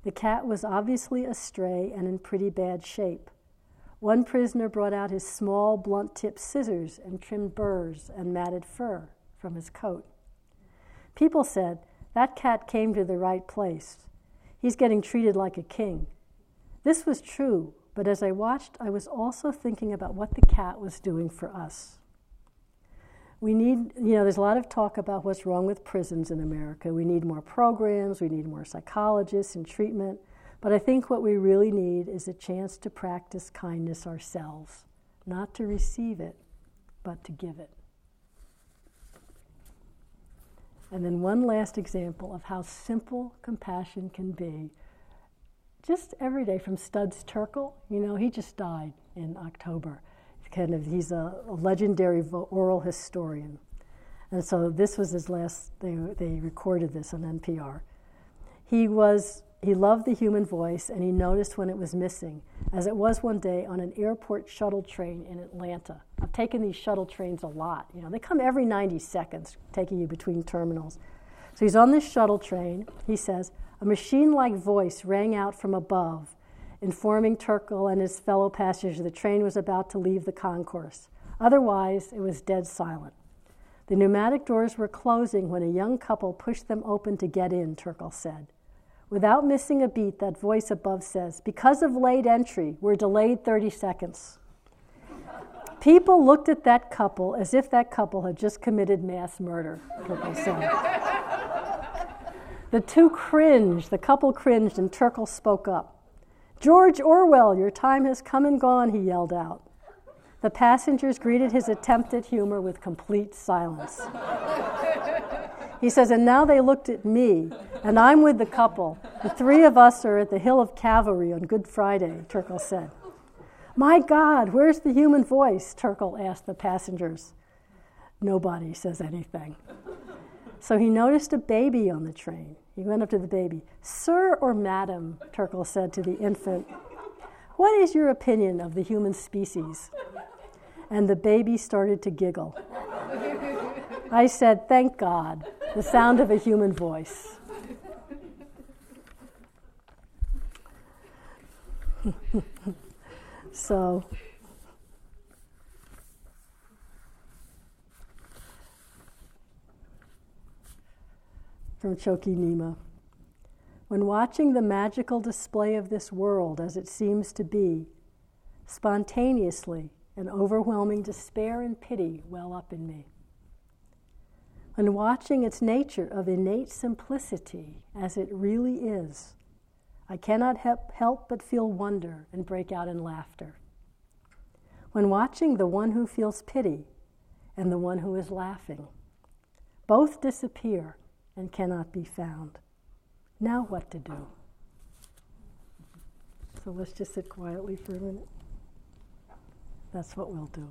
The cat was obviously astray and in pretty bad shape. One prisoner brought out his small, blunt tipped scissors and trimmed burrs and matted fur from his coat. People said, That cat came to the right place. He's getting treated like a king. This was true, but as I watched, I was also thinking about what the cat was doing for us we need, you know, there's a lot of talk about what's wrong with prisons in America. We need more programs, we need more psychologists and treatment. But I think what we really need is a chance to practice kindness ourselves, not to receive it, but to give it. And then one last example of how simple compassion can be. Just every day from Studs Terkel, you know, he just died in October kind of he's a, a legendary oral historian. And so this was his last, they, they recorded this on NPR. He was, he loved the human voice and he noticed when it was missing, as it was one day on an airport shuttle train in Atlanta. I've taken these shuttle trains a lot. You know, they come every 90 seconds, taking you between terminals. So he's on this shuttle train. He says, a machine like voice rang out from above informing Terkel and his fellow passengers the train was about to leave the concourse. Otherwise, it was dead silent. The pneumatic doors were closing when a young couple pushed them open to get in, Terkel said. Without missing a beat, that voice above says, Because of late entry, we're delayed 30 seconds. People looked at that couple as if that couple had just committed mass murder, the two cringed, the couple cringed, and Terkel spoke up. George Orwell, your time has come and gone, he yelled out. The passengers greeted his attempt at humor with complete silence. He says, and now they looked at me, and I'm with the couple. The three of us are at the Hill of Calvary on Good Friday, Terkel said. My God, where's the human voice? Terkel asked the passengers. Nobody says anything. So he noticed a baby on the train. He went up to the baby. Sir or madam, Terkel said to the infant, what is your opinion of the human species? And the baby started to giggle. I said, Thank God, the sound of a human voice. so, from Chokyi Nyima. When watching the magical display of this world as it seems to be, spontaneously an overwhelming despair and pity well up in me. When watching its nature of innate simplicity as it really is, I cannot help, help but feel wonder and break out in laughter. When watching the one who feels pity and the one who is laughing, both disappear and cannot be found. Now, what to do? So let's just sit quietly for a minute. That's what we'll do.